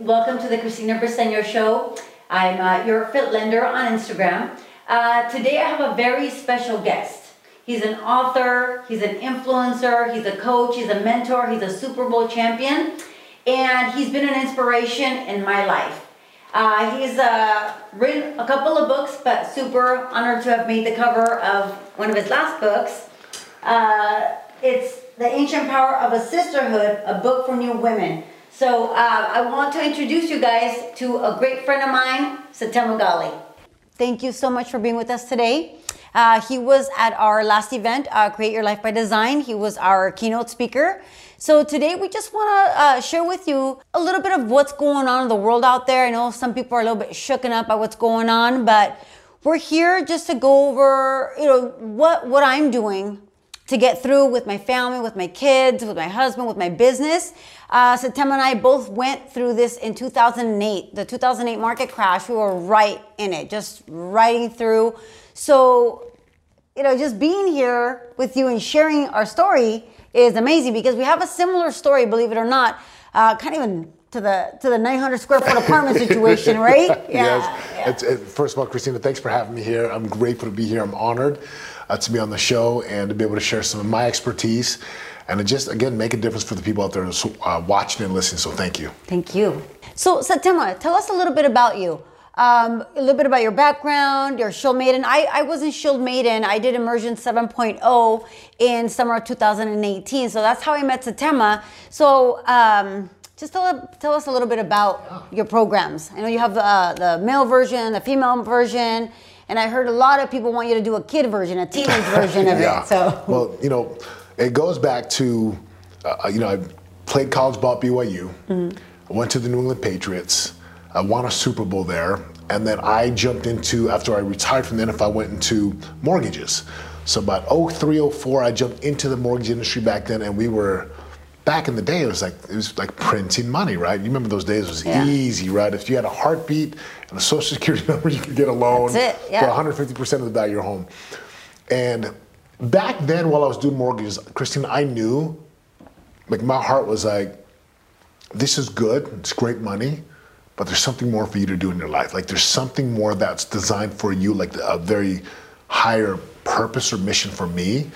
Welcome to the Christina Briseño Show. I'm uh, your fit lender on Instagram. Uh, today I have a very special guest. He's an author, he's an influencer, he's a coach, he's a mentor, he's a Super Bowl champion, and he's been an inspiration in my life. Uh, he's uh, written a couple of books, but super honored to have made the cover of one of his last books. Uh, it's The Ancient Power of a Sisterhood, a book for new women. So uh, I want to introduce you guys to a great friend of mine, Setema Gali. Thank you so much for being with us today. Uh, he was at our last event, uh, Create Your Life by Design. He was our keynote speaker. So today we just want to uh, share with you a little bit of what's going on in the world out there. I know some people are a little bit shooken up by what's going on, but we're here just to go over, you know, what what I'm doing to get through with my family, with my kids, with my husband, with my business. Uh, Setema and I both went through this in 2008, the 2008 market crash. We were right in it, just riding through. So, you know, just being here with you and sharing our story is amazing because we have a similar story, believe it or not, uh, kind of even to the to the 900 square foot apartment situation, right? Yeah. yes. Yeah. first of all, Christina, thanks for having me here. I'm grateful to be here. I'm honored uh, to be on the show and to be able to share some of my expertise and to just again make a difference for the people out there uh, watching and listening. So thank you. Thank you. So Setema, tell us a little bit about you. Um, a little bit about your background, your Shield Maiden. I, I was in Shield Maiden. I did Immersion 7.0 in summer of 2018. So that's how I met Setema. So um, just tell, tell us a little bit about your programs. I know you have uh, the male version, the female version, and I heard a lot of people want you to do a kid version, a teenage version of yeah. it. So well, you know, it goes back to, uh, you know, I played college ball at BYU. Mm-hmm. I went to the New England Patriots. I won a Super Bowl there. And then I jumped into, after I retired from the NFL, I went into mortgages. So about 03, 04, I jumped into the mortgage industry back then, and we were, back in the day, it was like it was like printing money, right? You remember those days? It was yeah. easy, right? If you had a heartbeat and a social security number, you could get a loan yeah. for 150% of the value of your home. And back then, while I was doing mortgages, Christine, I knew, like my heart was like, this is good, it's great money, but there's something more for you to do in your life. Like there's something more that's designed for you, like a very higher purpose or mission for me.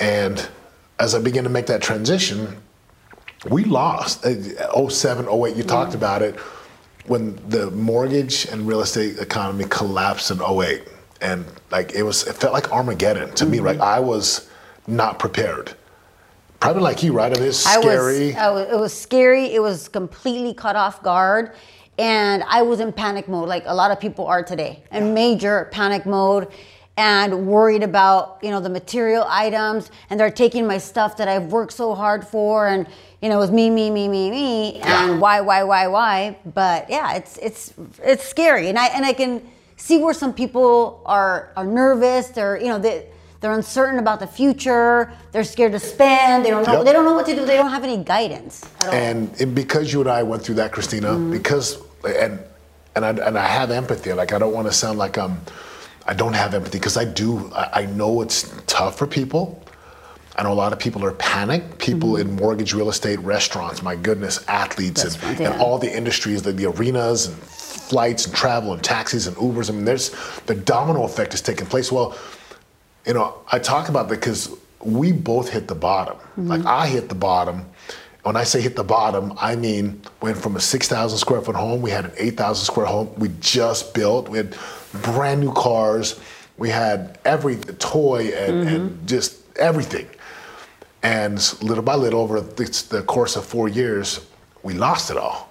And as I began to make that transition, we lost. Uh, 07, 08, you talked mm-hmm. about it, when the mortgage and real estate economy collapsed in 08. And like it was, it felt like Armageddon to mm-hmm. me, right? I was not prepared. Probably like you, right? It is scary. I was, it was scary. It was completely cut off guard and I was in panic mode, like a lot of people are today, in major panic mode, and worried about you know the material items, and they're taking my stuff that I've worked so hard for, and you know it was me, me, me, me, me, and why, why, why, why. But yeah, it's it's it's scary, and I and I can see where some people are are nervous. They're you know they they're uncertain about the future. They're scared to spend. They don't know. Yep. They don't know what to do. They don't have any guidance. And because you and I went through that, Christina mm-hmm. because and and I, and I have empathy. Like I don't want to sound like I'm. I don't have empathy because I do. I, I, know it's tough for people. I know a lot of people are panicked. People mm-hmm. in mortgage, real estate, restaurants. My goodness, athletes and, right, yeah. and all the industries, the, the arenas and flights and travel and taxis and Ubers. I mean, there's the domino effect is taking place. Well, you know, I talk about that because we both hit the bottom. Mm-hmm. Like I hit the bottom when I say hit the bottom, I mean went from a 6,000 square foot home, we had an 8,000 square home we just built. We had brand new cars. We had every toy and, mm-hmm. and just everything. And little by little, over the course of four years, we lost it all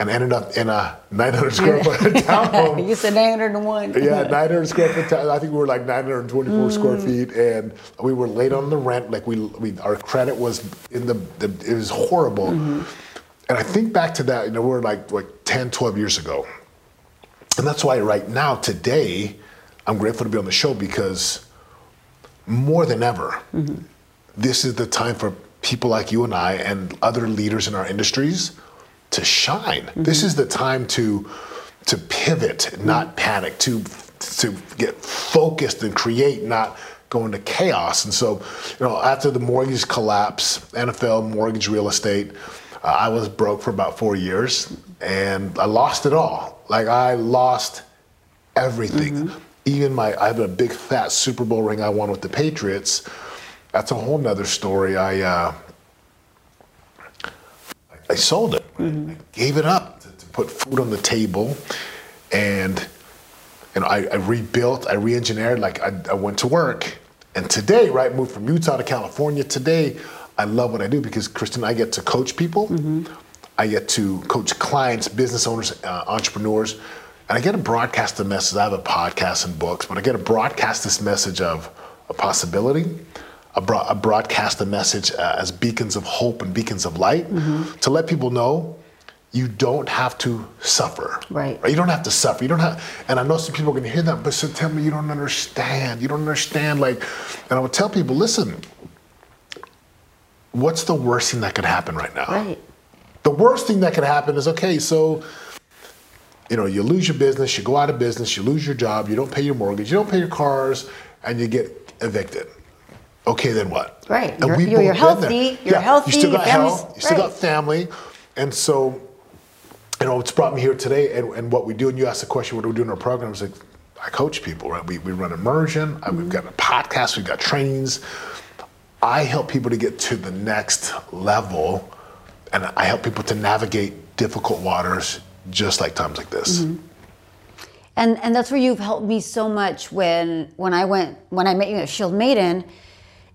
and ended up in a 900 square foot townhome. you said 901. yeah, 900 square foot. town. I think we were like 924 mm. square feet, and we were late on the rent. Like we, we our credit was in the, the it was horrible. Mm-hmm. And I think back to that. You know, we are like like 10, 12 years ago, and that's why right now today, I'm grateful to be on the show because more than ever, mm-hmm. this is the time for people like you and I and other leaders in our industries to shine. Mm-hmm. This is the time to to pivot, not mm-hmm. panic, to to get focused and create, not go into chaos. And so, you know, after the mortgage collapse, NFL mortgage real estate, Uh, I was broke for about four years, and I lost it all. Like I lost everything. Mm-hmm. Even my, I have a big fat Super Bowl ring I won with the Patriots. That's a whole nother story. I, uh, I sold it. Mm-hmm. I gave it up to, to put food on the table, and you know, I, I rebuilt, I re-engineered. Like I, I went to work, and today, right, moved from Utah to California. Today, I love what I do because Kristen, I get to coach people. Mm-hmm. I get to coach clients, business owners, uh, entrepreneurs, and I get to broadcast the message. I have a podcast and books, but I get to broadcast this message of a possibility. I, bro- I broadcast the message uh, as beacons of hope and beacons of light to let people know you don't have to suffer. Right. You don't have to suffer. You don't have. And I know some people are going to hear that, but so tell me you don't understand. You don't understand. Like, and I would tell people, listen. What's the worst thing that could happen right now? Right. The worst thing that could happen is okay, so you know, you lose your business, you go out of business, you lose your job, you don't pay your mortgage, you don't pay your cars, and you get evicted. Okay, then what? Right. And You're- you're- you're healthy, you're yeah. healthy, You still got health, you still got family, and so you know, it's brought me here today, and, and what we do. And you asked the question, what do we do in our programs? Like, I coach people, right? We, we run immersion. I- We've got a mm-hmm. podcast. We've got trainings. I help people to get to the next level, and I help people to navigate difficult waters, just like times like this. Mm-hmm. and and that's where you've helped me so much when when I went when I met you at Shield Maiden,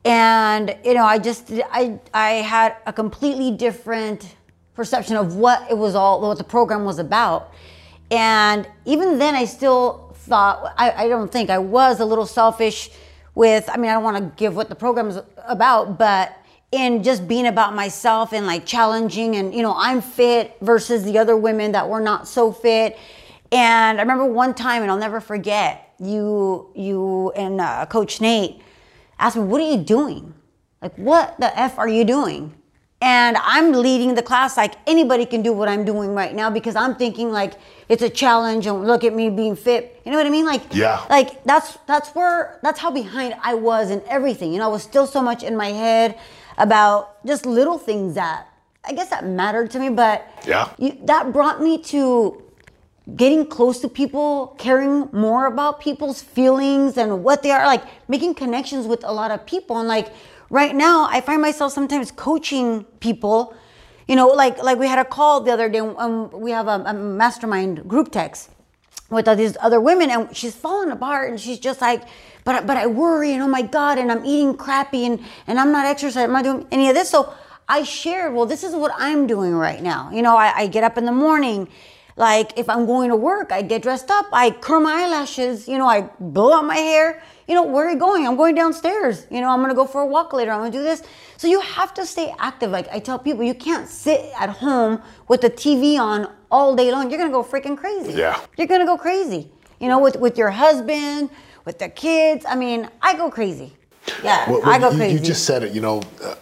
and you know I just I I had a completely different perception of what it was all what the program was about, and even then I still thought I, I don't think I was a little selfish with I mean I don't want to give what the program is about, but in just being about myself and like challenging and you know I'm fit versus the other women that were not so fit and I remember one time, and I'll never forget, you you and uh, Coach Nate asked me, "What are you doing? Like, what the f are you doing?" And I'm leading the class like anybody can do what I'm doing right now because I'm thinking like it's a challenge and look at me being fit. You know what I mean? Like, Yeah. Like that's that's where that's how behind I was in everything. You know, I was still so much in my head about just little things that I guess that mattered to me, but Yeah. you, that brought me to getting close to people, caring more about people's feelings and what they are, like making connections with a lot of people. And like right now, I find myself sometimes coaching people. You know, like like we had a call the other day. Um, we have a, a mastermind group text with all these other women, and she's falling apart, and she's just like, but but I worry, and oh my god, and I'm eating crappy, and and I'm not exercising, I'm not doing any of this. So I shared, well, this is what I'm doing right now. You know, I, I get up in the morning. Like if I'm going to work, I get dressed up, I curl my eyelashes, you know, I blow out my hair. You know, where are you going? I'm going downstairs. You know, I'm gonna go for a walk later. I'm gonna do this. So you have to stay active. Like I tell people, you can't sit at home with the TV on all day long. You're gonna go freaking crazy. Yeah. You're gonna go crazy. You know, with with your husband, with the kids. I mean, I go crazy. Yeah, Well, I go you, crazy. you just said it. You know, uh,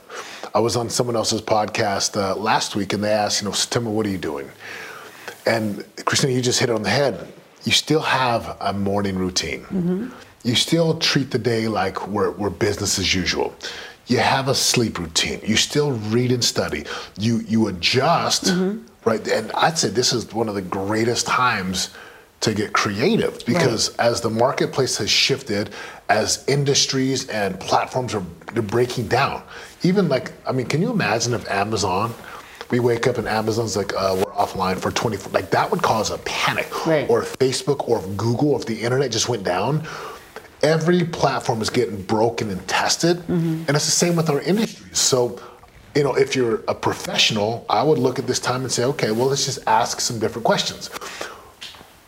I was on someone else's podcast uh, last week, and they asked, you know, September, what are you doing? And Christina, you just hit it on the head. You still have a morning routine. Mm-hmm. You still treat the day like we're, we're business as usual. You have a sleep routine. You still read and study. You you adjust, Mm-hmm. right? And I'd say this is one of the greatest times to get creative because as the marketplace has shifted, as industries and platforms are breaking down. Even like, I mean, can you imagine if Amazon, we wake up and Amazon's like, uh, we're offline for 24, like that would cause a panic. Right. Or if Facebook or if Google, if the internet just went down, every platform is getting broken and tested. And it's the same with our industries. So, you know, if you're a professional, I would look at this time and say, okay, well, let's just ask some different questions.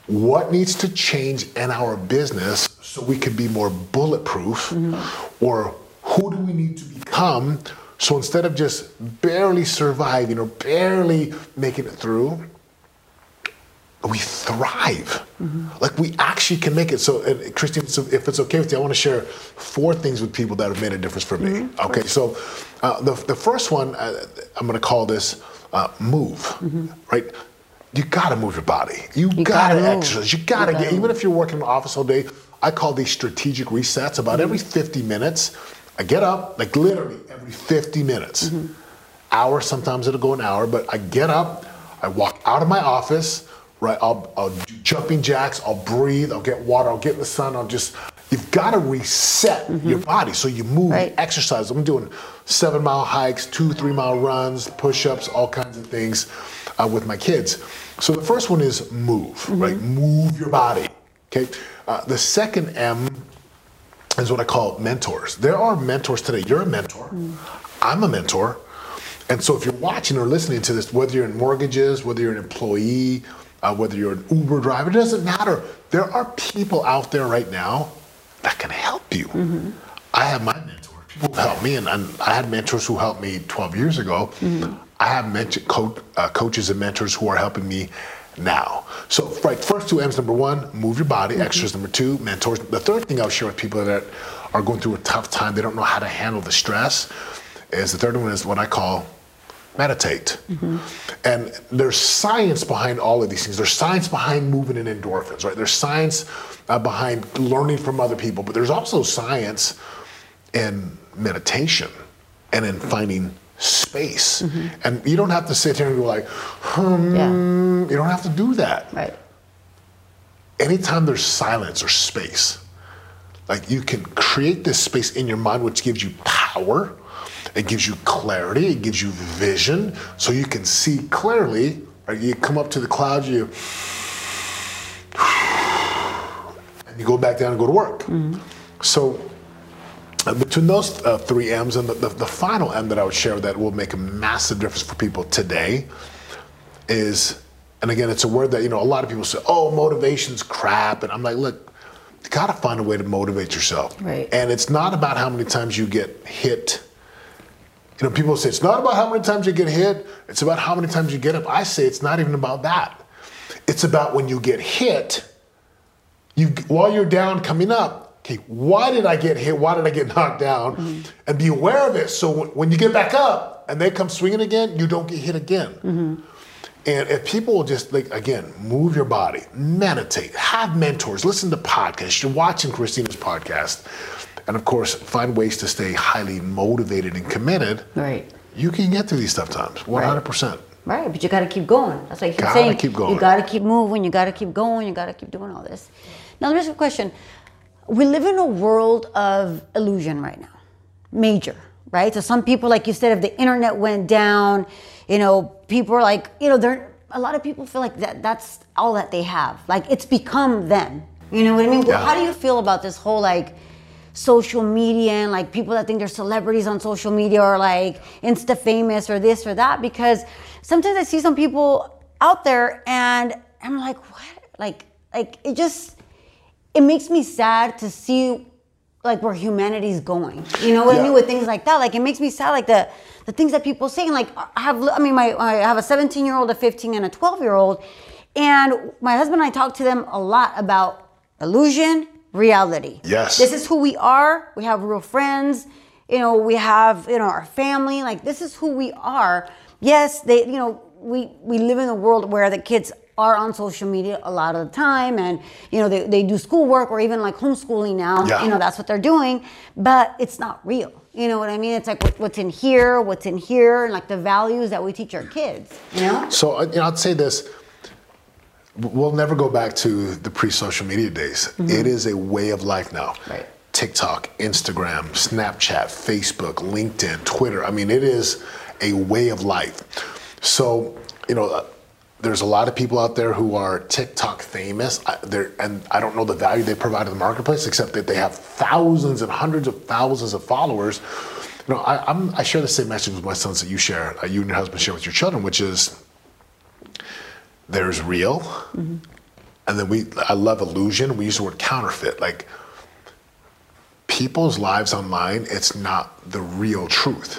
What needs to change in our business so we can be more bulletproof? Or who do we need to become so instead of just barely surviving or barely making it through, we thrive. Like we actually can make it. So, and Christine, so if it's okay with you, I want to share four things with people that have made a difference for me. Okay, so uh, the, the first one, uh, I'm going to call this uh, move, right? You got to move your body. You, got gotta to exercise. You got to gotta get, even if you're working in the office all day, I call these strategic resets. About every 50 minutes, I get up, like literally every 50 minutes. hour, sometimes it'll go an hour, but I get up, I walk out of my office, right? I'll, I'll do jumping jacks, I'll breathe, I'll get water, I'll get in the sun, I'll just, you've got to reset your body. So you move, Right. exercise. I'm doing seven mile hikes, two, three mile runs, push ups, all kinds of things uh, with my kids. So the first one is move, right? Move your body. Okay. Uh, the second M is what I call mentors. There are mentors today. You're a mentor. I'm a mentor. And so if you're watching or listening to this, whether you're in mortgages, whether you're an employee, uh, whether you're an Uber driver, it doesn't matter. There are people out there right now that can help you. I have my mentors. People who help me, and, and I had mentors who helped me 12 years ago. I have mentor, co- uh, coaches and mentors who are helping me now. So, right, first two M's. Number one, move your body. Extras. Number two, mentors. The third thing I'll share with people that are going through a tough time, they don't know how to handle the stress, is the third one is what I call meditate. And there's science behind all of these things. There's science behind moving in endorphins, right? There's science uh, behind learning from other people, but there's also science in meditation and in finding space. And you don't have to sit here and go like, hmm, Yeah. you don't have to do that Right. anytime there's silence or space, like you can create this space in your mind, which gives you power, it gives you clarity, it gives you vision, so you can see clearly. Right? You come up to the clouds, you and you go back down and go to work. So uh, between those uh, three M's and the, the, the final M that I would share that will make a massive difference for people today is, and again, it's a word that, you know, a lot of people say, oh, motivation's crap. And I'm like, look, you gotta find a way to motivate yourself. Right. And it's not about how many times you get hit. You know, people say it's not about how many times you get hit, it's about how many times you get up. I say it's not even about that. It's about when you get hit, you while you're down coming up, okay, why did I get hit? Why did I get knocked down? Mm-hmm. And be aware of it. So when, you get back up and they come swinging again, you don't get hit again. Mm-hmm. And if people will just like again move your body, meditate, have mentors, listen to podcasts. You're watching Christina's podcast, and of course, find ways to stay highly motivated and committed. Right. You can get through these tough times, 100. percent Right, but you got to keep going. That's like Gotta saying. keep going. You got to keep moving. You got to keep going. You got to keep doing all this. Now, let me ask you a question. We live in a world of illusion right now, major, right? So some people, like you said, if the internet went down, you know, people are like, you know, they're a lot of people feel like that. That's all that they have. Like it's become them. You know what I mean? Yeah. How do you feel about this whole like? social media and like people that think they're celebrities on social media or like insta famous or this or that because sometimes I see some people out there and I'm like what like like it just it makes me sad to see like where humanity's going you know what I mean with things like that like it makes me sad like the the things that people say and like I have I mean my I have a 17 year old a 15 and a 12 year old and my husband and I talk to them a lot about illusion reality Yes. this is who we are. We have real friends. You know, we have you know our family. Like this is who we are. Yes, they you know we we live in a world where the kids are on social media a lot of the time and you know they, they do schoolwork or even like homeschooling now Yeah. you know that's what they're doing but it's not real you know what i mean it's like what's in here what's in here and like the values that we teach our kids you know So uh, you know, I'd say this: we'll never go back to the pre-social media days. It is a way of life now. Right. TikTok, Instagram, Snapchat, Facebook, LinkedIn, Twitter. I mean, it is a way of life. So you know. There's a lot of people out there who are TikTok famous, I, and I don't know the value they provide to the marketplace, except that they have thousands and hundreds of thousands of followers. You know, I, I'm, I share the same message with my sons that you share, uh, you and your husband share with your children, which is there's real, and then we. I love illusion. We use the word counterfeit. Like people's lives online, it's not the real truth.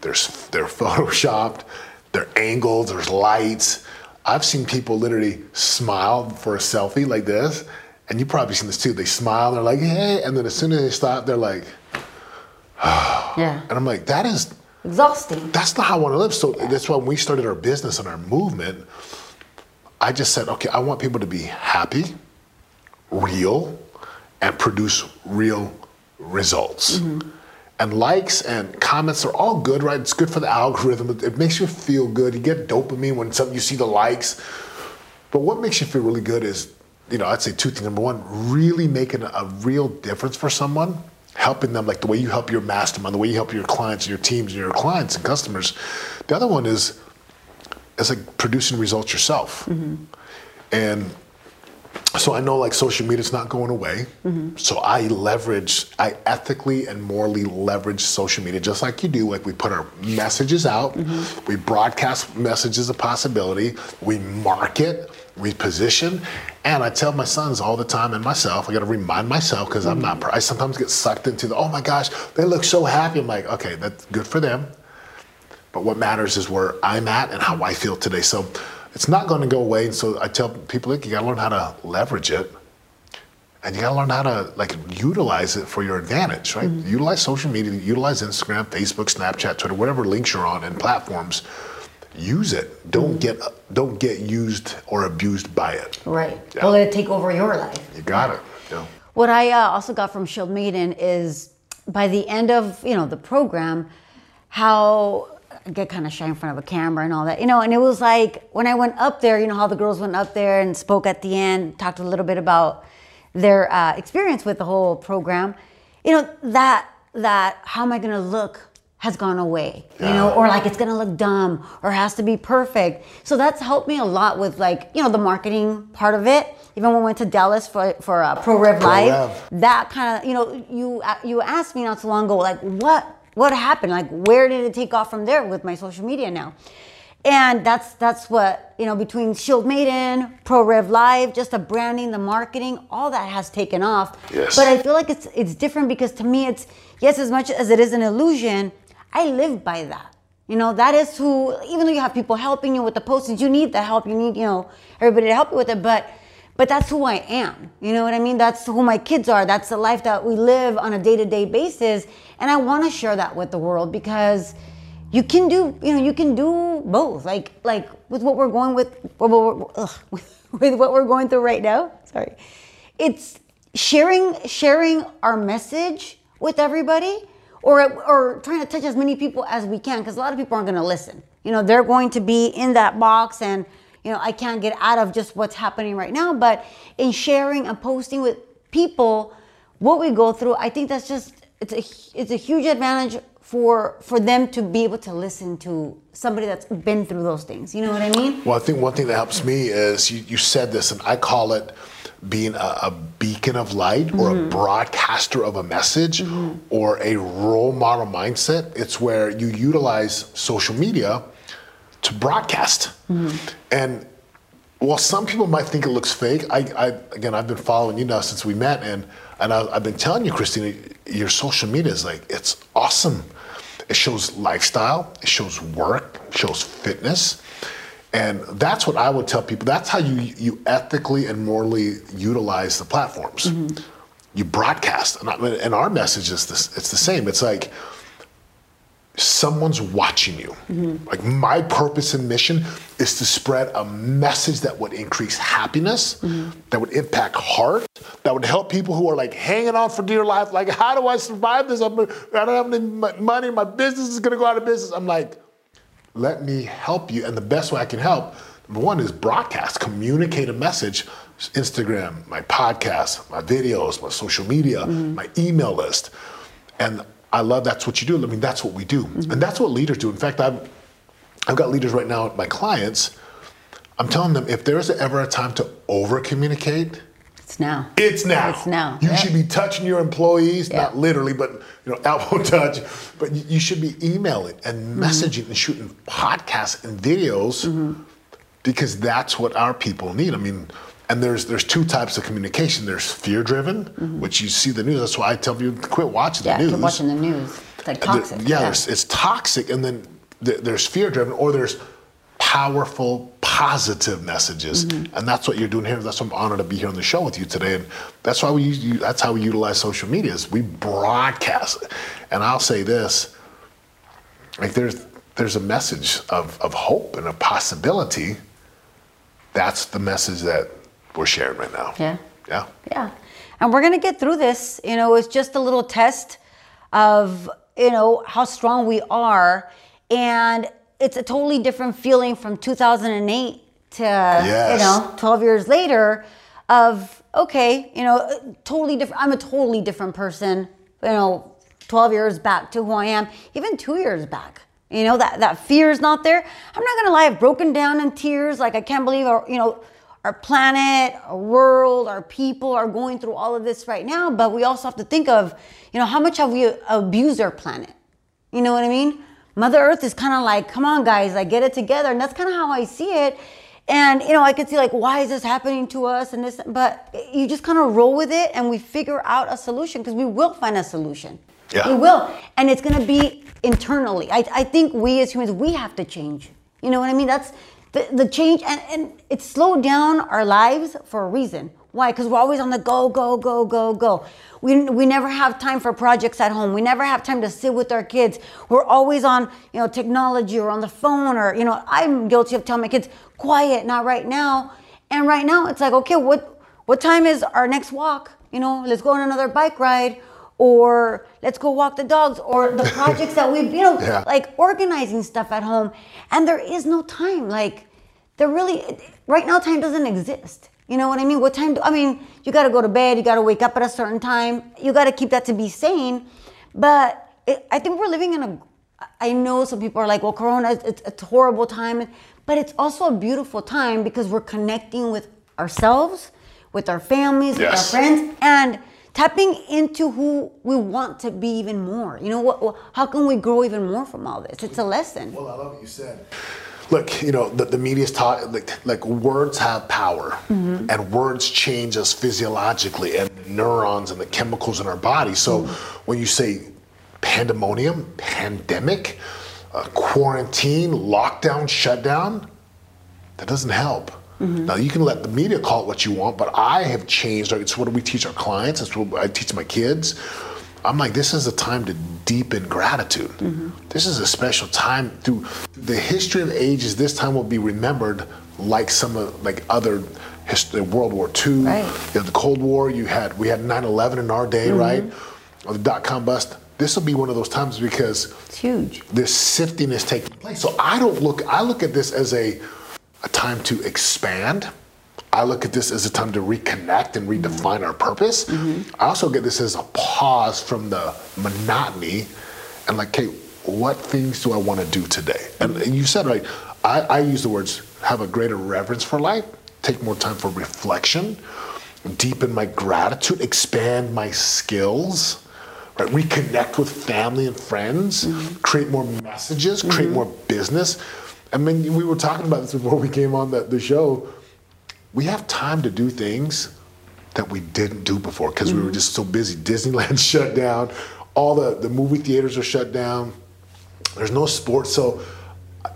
There's they're photoshopped, they're angled, there's lights. I've seen people literally smile for a selfie like this, and you've probably seen this too. They smile, they're like, hey, and then as soon as they stop, they're like, yeah and I'm like, that is exhausting that's not how I want to live. So that's why when we started our business and our movement, I just said, okay, I want people to be happy, real, and produce real results. And and likes and comments are all good, right? It's good for the algorithm. It, makes you feel good. You get dopamine when something you see the likes. But what makes you feel really good is, you know, I'd say two things. Number one, really making a real difference for someone, helping them like the way you help your mastermind, the way you help your clients, your teams, your clients and customers. The other one is, it's like producing results yourself. Mm-hmm. And so I know like social media is not going away. Mm-hmm. So I leverage, I ethically and morally leverage social media just like you do. Like we put our messages out, mm-hmm. we broadcast messages of possibility, we market, we position, and I tell my sons all the time and myself, I got to remind myself because I'm not. Mm-hmm. I sometimes get sucked into the, oh my gosh, they look so happy. I'm like, okay, that's good for them. But what matters is where I'm at and how I feel today. So it's not going to go away. And so I tell people, like, you got to learn how to leverage it, and you got to learn how to like utilize it for your advantage, right? Utilize social media, utilize Instagram, Facebook, Snapchat, Twitter, whatever links you're on and platforms. Use it. Don't get don't get used or abused by it. Right. Yeah. Don't let it take over your life. You got it. Yeah. What I uh, also got from Shield Maiden is by the end of you know the program, how get kind of shy in front of a camera and all that, you know. And it was like when I went up there, you know how the girls went up there and spoke at the end, talked a little bit about their uh, experience with the whole program. You know that that how am I going to look has gone away, you know, or like it's gonna look dumb or has to be perfect. So that's helped me a lot with like, you know, the marketing part of it. Even when we went to Dallas for, for uh, Pro Rev Pro Live, Rev. that kind of, you know, you you asked me not so long ago, like what what happened? Like where did it take off from there with my social media now? And that's that's what you know between Shield Maiden, Pro Rev Live, just the branding, the marketing, all that has taken off. Yes. But I feel like it's it's different because to me it's yes, as much as it is an illusion, I live by that. You know, that is who. Even though you have people helping you with the postings, you need the help. You need you know everybody to help you with it, but. But that's who I am. You know what I mean? That's who my kids are. That's the life that we live on a day to day basis. And I want to share that with the world because you can do you know you can do both like like with what we're going with with what we're going through right now sorry it's sharing sharing our message with everybody or or trying to touch as many people as we can because a lot of people aren't going to listen you know they're going to be in that box and you know i can't get out of just what's happening right now but in sharing and posting with people what we go through i think that's just it's a it's a huge advantage for for them to be able to listen to somebody that's been through those things. You know what i mean? Well, I think one thing that helps me is you, you said this, and I call it being a, a beacon of light or a mm-hmm. broadcaster of a message mm-hmm. or a role model mindset. It's where you utilize social media to broadcast. Mm-hmm. And while some people might think it looks fake, I, I again, I've been following you now since we met, and and I, I've been telling you, Christina, your social media is like it's awesome. It shows lifestyle, it shows work, it shows fitness, and that's what I would tell people. That's how you you ethically and morally utilize the platforms. Mm-hmm. You broadcast, and, I, and our message is this. It's the same. It's like someone's watching you. Mm-hmm. Like my purpose and mission is to spread a message that would increase happiness, mm-hmm. that would impact heart, that would help people who are like hanging on for dear life. Like, how do I survive this? I'm, I don't have any money. My business is gonna go out of business. I'm like, let me help you. And the best way I can help, number one, is broadcast, communicate a message. Instagram, my podcast, my videos, my social media, mm-hmm. my email list. And I love that's what you do. I mean, that's what we do. And that's what leaders do. In fact, I've, I've got leaders right now, my clients. I'm telling them if there's ever a time to over communicate, it's now it's now. It's now, You should be touching your employees, not literally, but you know, elbow touch. But you should be emailing and Mm-hmm. messaging and shooting podcasts and videos because that's what our people need. I mean, and there's there's two types of communication. There's fear driven, which you see the news. That's why I tell you quit watching Mm-hmm. yeah the news. keep watching the news it's like The- toxic yeah, it's toxic, and then th- there's fear driven, or there's powerful, positive messages, Mm-hmm. and that's what you're doing here. That's why I'm honored to be here on the show with you today, and that's why we use, that's how we utilize social media. Is we broadcast, and I'll say this: like there's there's a message of of hope and a possibility. That's the message that we're sharing right now. Yeah. Yeah. Yeah. And we're going to get through this. You know, it's just a little test of you know, how strong we are. And it's a totally different feeling from 2008 to, Yes. you know, 12 years later of, okay, you know, totally different. I'm a totally different person, you know, 12 years back to who I am, even two years back. You know, that, that fear is not there. I'm not gonna lie, I've broken down in tears. Like, I can't believe, or, you know, our planet, our world, our people are going through all of this right now. But we also have to think of, you know, how much have we abused our planet? You know what I mean? Mother Earth is kind of like, come on, guys, like get it together. And that's kind of how I see it. And, you know, I could see like, why is this happening to us and this, but you just kind of roll with it and we figure out a solution because we will find a solution. Yeah. We will. And it's going to be internally. I, I think we as humans, we have to change. You know what I mean? That's the, the change. And, and it slowed down our lives for a reason. Why? Because we're always on the go, go, go, go, go. We, we never have time for projects at home. We never have time to sit with our kids. We're always on, you know, technology or on the phone or, you know, I'm guilty of telling my kids, quiet, not right now. And right now it's like, okay, what what time is our next walk? You know, let's go on another bike ride or let's go walk the dogs or the projects that we've, you know, Yeah. like organizing stuff at home. And there is no time. Like there really right now time doesn't exist. You know what I mean? What time do I mean, you got to go to bed, you got to wake up at a certain time. You got to keep that to be sane. But it, I think we're living in a I know some people are like, well, Corona, it's, it's, it's a horrible time, but it's also a beautiful time because we're connecting with ourselves, with our families, with our friends, and tapping into who we want to be even more. You know, what? How can we grow even more from all this? It's a lesson. Well, I love what you said. Look, you know, the, the media's taught like like words have power, and words change us physiologically, and neurons and the chemicals in our body. So when you say pandemonium, pandemic, uh, quarantine, lockdown, shutdown, that doesn't help. Mm-hmm. Now you can let the media call it what you want, but I have changed. It's what we teach our clients. It's what I teach my kids. I'm like, this is a time to deepen gratitude. Mm-hmm. This is a special time through the history of ages. This time will be remembered like some of like other history, World War II, Right. you know, the Cold War. You had we had 9/11 in our day, mm-hmm. right? Or the dot com bust. This will be one of those times because It's huge. this sifting is taking place. So I don't look. I look at this as a a time to expand. I look at this as a time to reconnect and redefine our purpose. I also get this as a pause from the monotony and like, okay, what things do I want to do today? And, you said right. I, I use the words have a greater reverence for life, take more time for reflection, deepen my gratitude, expand my skills right? Reconnect with family and friends, create more messages, create mm-hmm. more business. I mean, we were talking about this before we came on the, the show. We have time to do things that we didn't do before because we were mm-hmm. just so busy. Disneyland shut down, all the, the movie theaters are shut down. There's no sports. So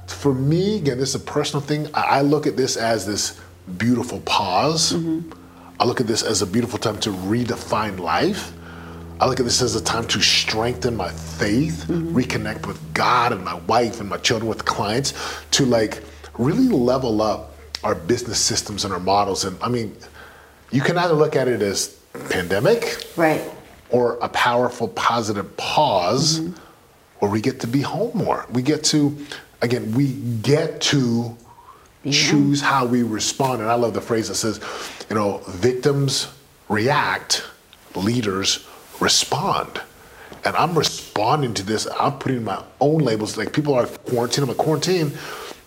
for me, again, this is a personal thing. I, I look at this as this beautiful pause. Mm-hmm. I look at this as a beautiful time to redefine life. I look at this as a time to strengthen my faith, mm-hmm. reconnect with God and my wife and my children with clients, to like really level up our business systems and our models. And I mean, you can either look at it as pandemic Right. or a powerful positive pause mm-hmm. where we get to be home more. We get to, again, we get to choose how we respond. And I love the phrase that says, you know, victims react, leaders respond. And I'm responding to this. I'm putting my own labels. Like people are quarantined. I'm a quarantine.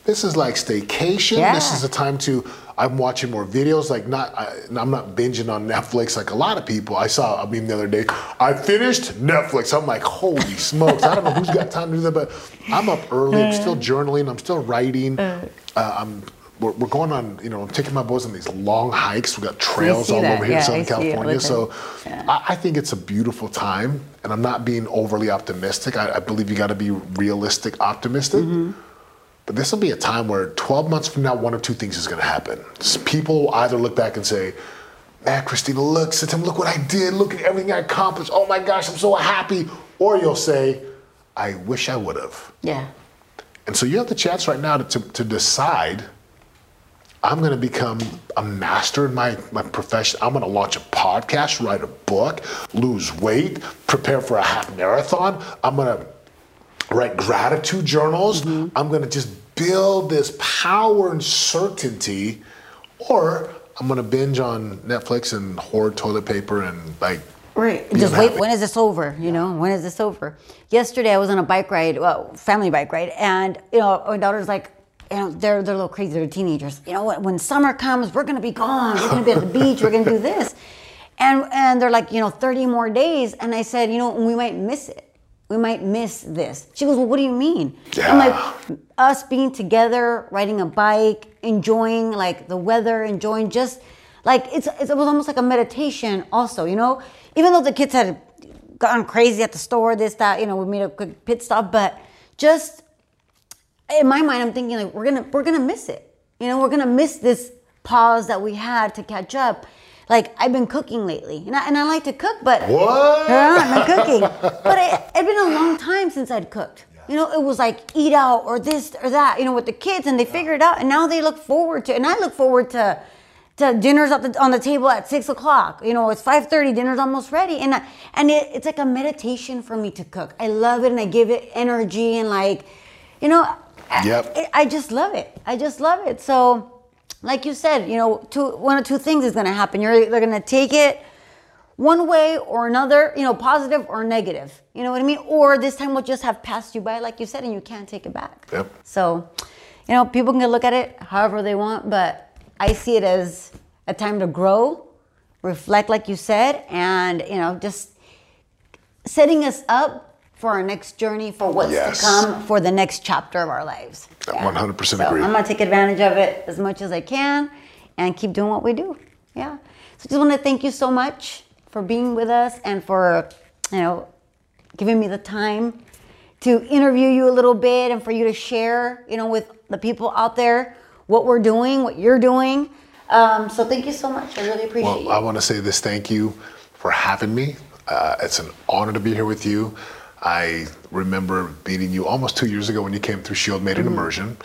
This is like staycation. This is a time to. I'm watching more videos. Like not. I, I'm not binging on Netflix like a lot of people. I saw. I mean, the other day, I finished Netflix. I'm like, holy smokes! I don't know who's got time to do that, but I'm up early. I'm still journaling. I'm still writing. Uh, I'm. We're, we're going on. You know, I'm taking my boys on these long hikes. We got trails all that. over here Yeah, in Southern I see it all the California. So time. I, I think it's a beautiful time, and I'm not being overly optimistic. I, I believe you got to be realistic, optimistic. Mm-hmm. But this will be a time where 12 months from now, one of two things is going to happen. People will either look back and say, "Man, Christina, look, Setema, look what I did. Look at everything I accomplished. Oh my gosh, I'm so happy." Or you'll say, "I wish I would have." Yeah. And so you have the chance right now to, to, to decide I'm going to become a master in my, my profession. I'm going to launch a podcast, write a book, lose weight, prepare for a half marathon. I'm going to write gratitude journals. Mm-hmm. I'm going to just build this power and certainty. Or I'm going to binge on Netflix and hoard toilet paper and like. Right. Just wait. When is this over? You know, when is this over? Yesterday, I was on a bike ride, well, family bike ride, and you know, my daughter's like, you know, they're they're a little crazy. They're teenagers. You know, when, when summer comes, we're gonna be gone. We're gonna be at the beach. We're gonna do this, and and they're like, you know, thirty more days. And I said, you know, we might miss it. We might miss this. She goes, well, what do you mean? I'm like, us being together, riding a bike, enjoying like the weather, enjoying just like it's, it's it was almost like a meditation. Also, you know, even though the kids had gone crazy at the store, this that, you know, we made a quick pit stop, but just in my mind, I'm thinking like we're gonna we're gonna miss it. You know, we're gonna miss this pause that we had to catch up. Like I've been cooking lately, and I, and I like to cook, but What? yeah, I've been cooking. But it, it'd been a long time since I'd cooked. You know, it was like eat out or this or that, you know, with the kids and they figured it out. And now they look forward to And I look forward to to dinners up the, on the table at six o'clock. You know, it's 5.30, dinner's almost ready. And, I, and it, it's like a meditation for me to cook. I love it and I give it energy and like, you know, Yep. I, I just love it. I just love it. So like you said, you know, two, one of two things is going to happen. You're either going to take it one way or another, you know, positive or negative. You know what I mean? Or this time will just have passed you by, like you said, and you can't take it back. Yep. So, you know, people can look at it however they want, but I see it as a time to grow, reflect, like you said, and, you know, just setting us up for our next journey, for what's Yes. to come, for the next chapter of our lives. 100% So agree. I'm gonna take advantage of it as much as I can and keep doing what we do. Yeah. So just want to thank you so much for being with us and for, you know, giving me the time to interview you a little bit and for you to share, you know, with the people out there what we're doing, what you're doing. Um, so thank you so much. I really appreciate it. Well, you. I want to say this thank you for having me. Uh, it's an honor to be here with you. I remember meeting you almost two years ago when you came through Shield Maiden Immersion.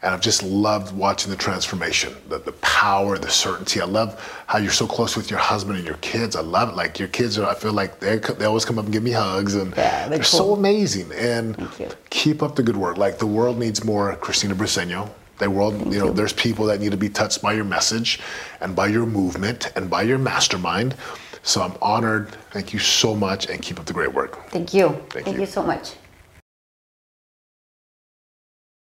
And I've just loved watching the transformation, the, the power, the certainty. I love how you're so close with your husband and your kids. I love it. Like your kids are, I feel like they they always come up and give me hugs, and Yeah, they're they're so amazing. And keep up the good work. Like the world needs more Christina Briseño. The world, you know, there's people that need to be touched by your message and by your movement and by your mastermind. So I'm honored. Thank you so much and keep up the great work. Thank you. Thank thank you. you so much.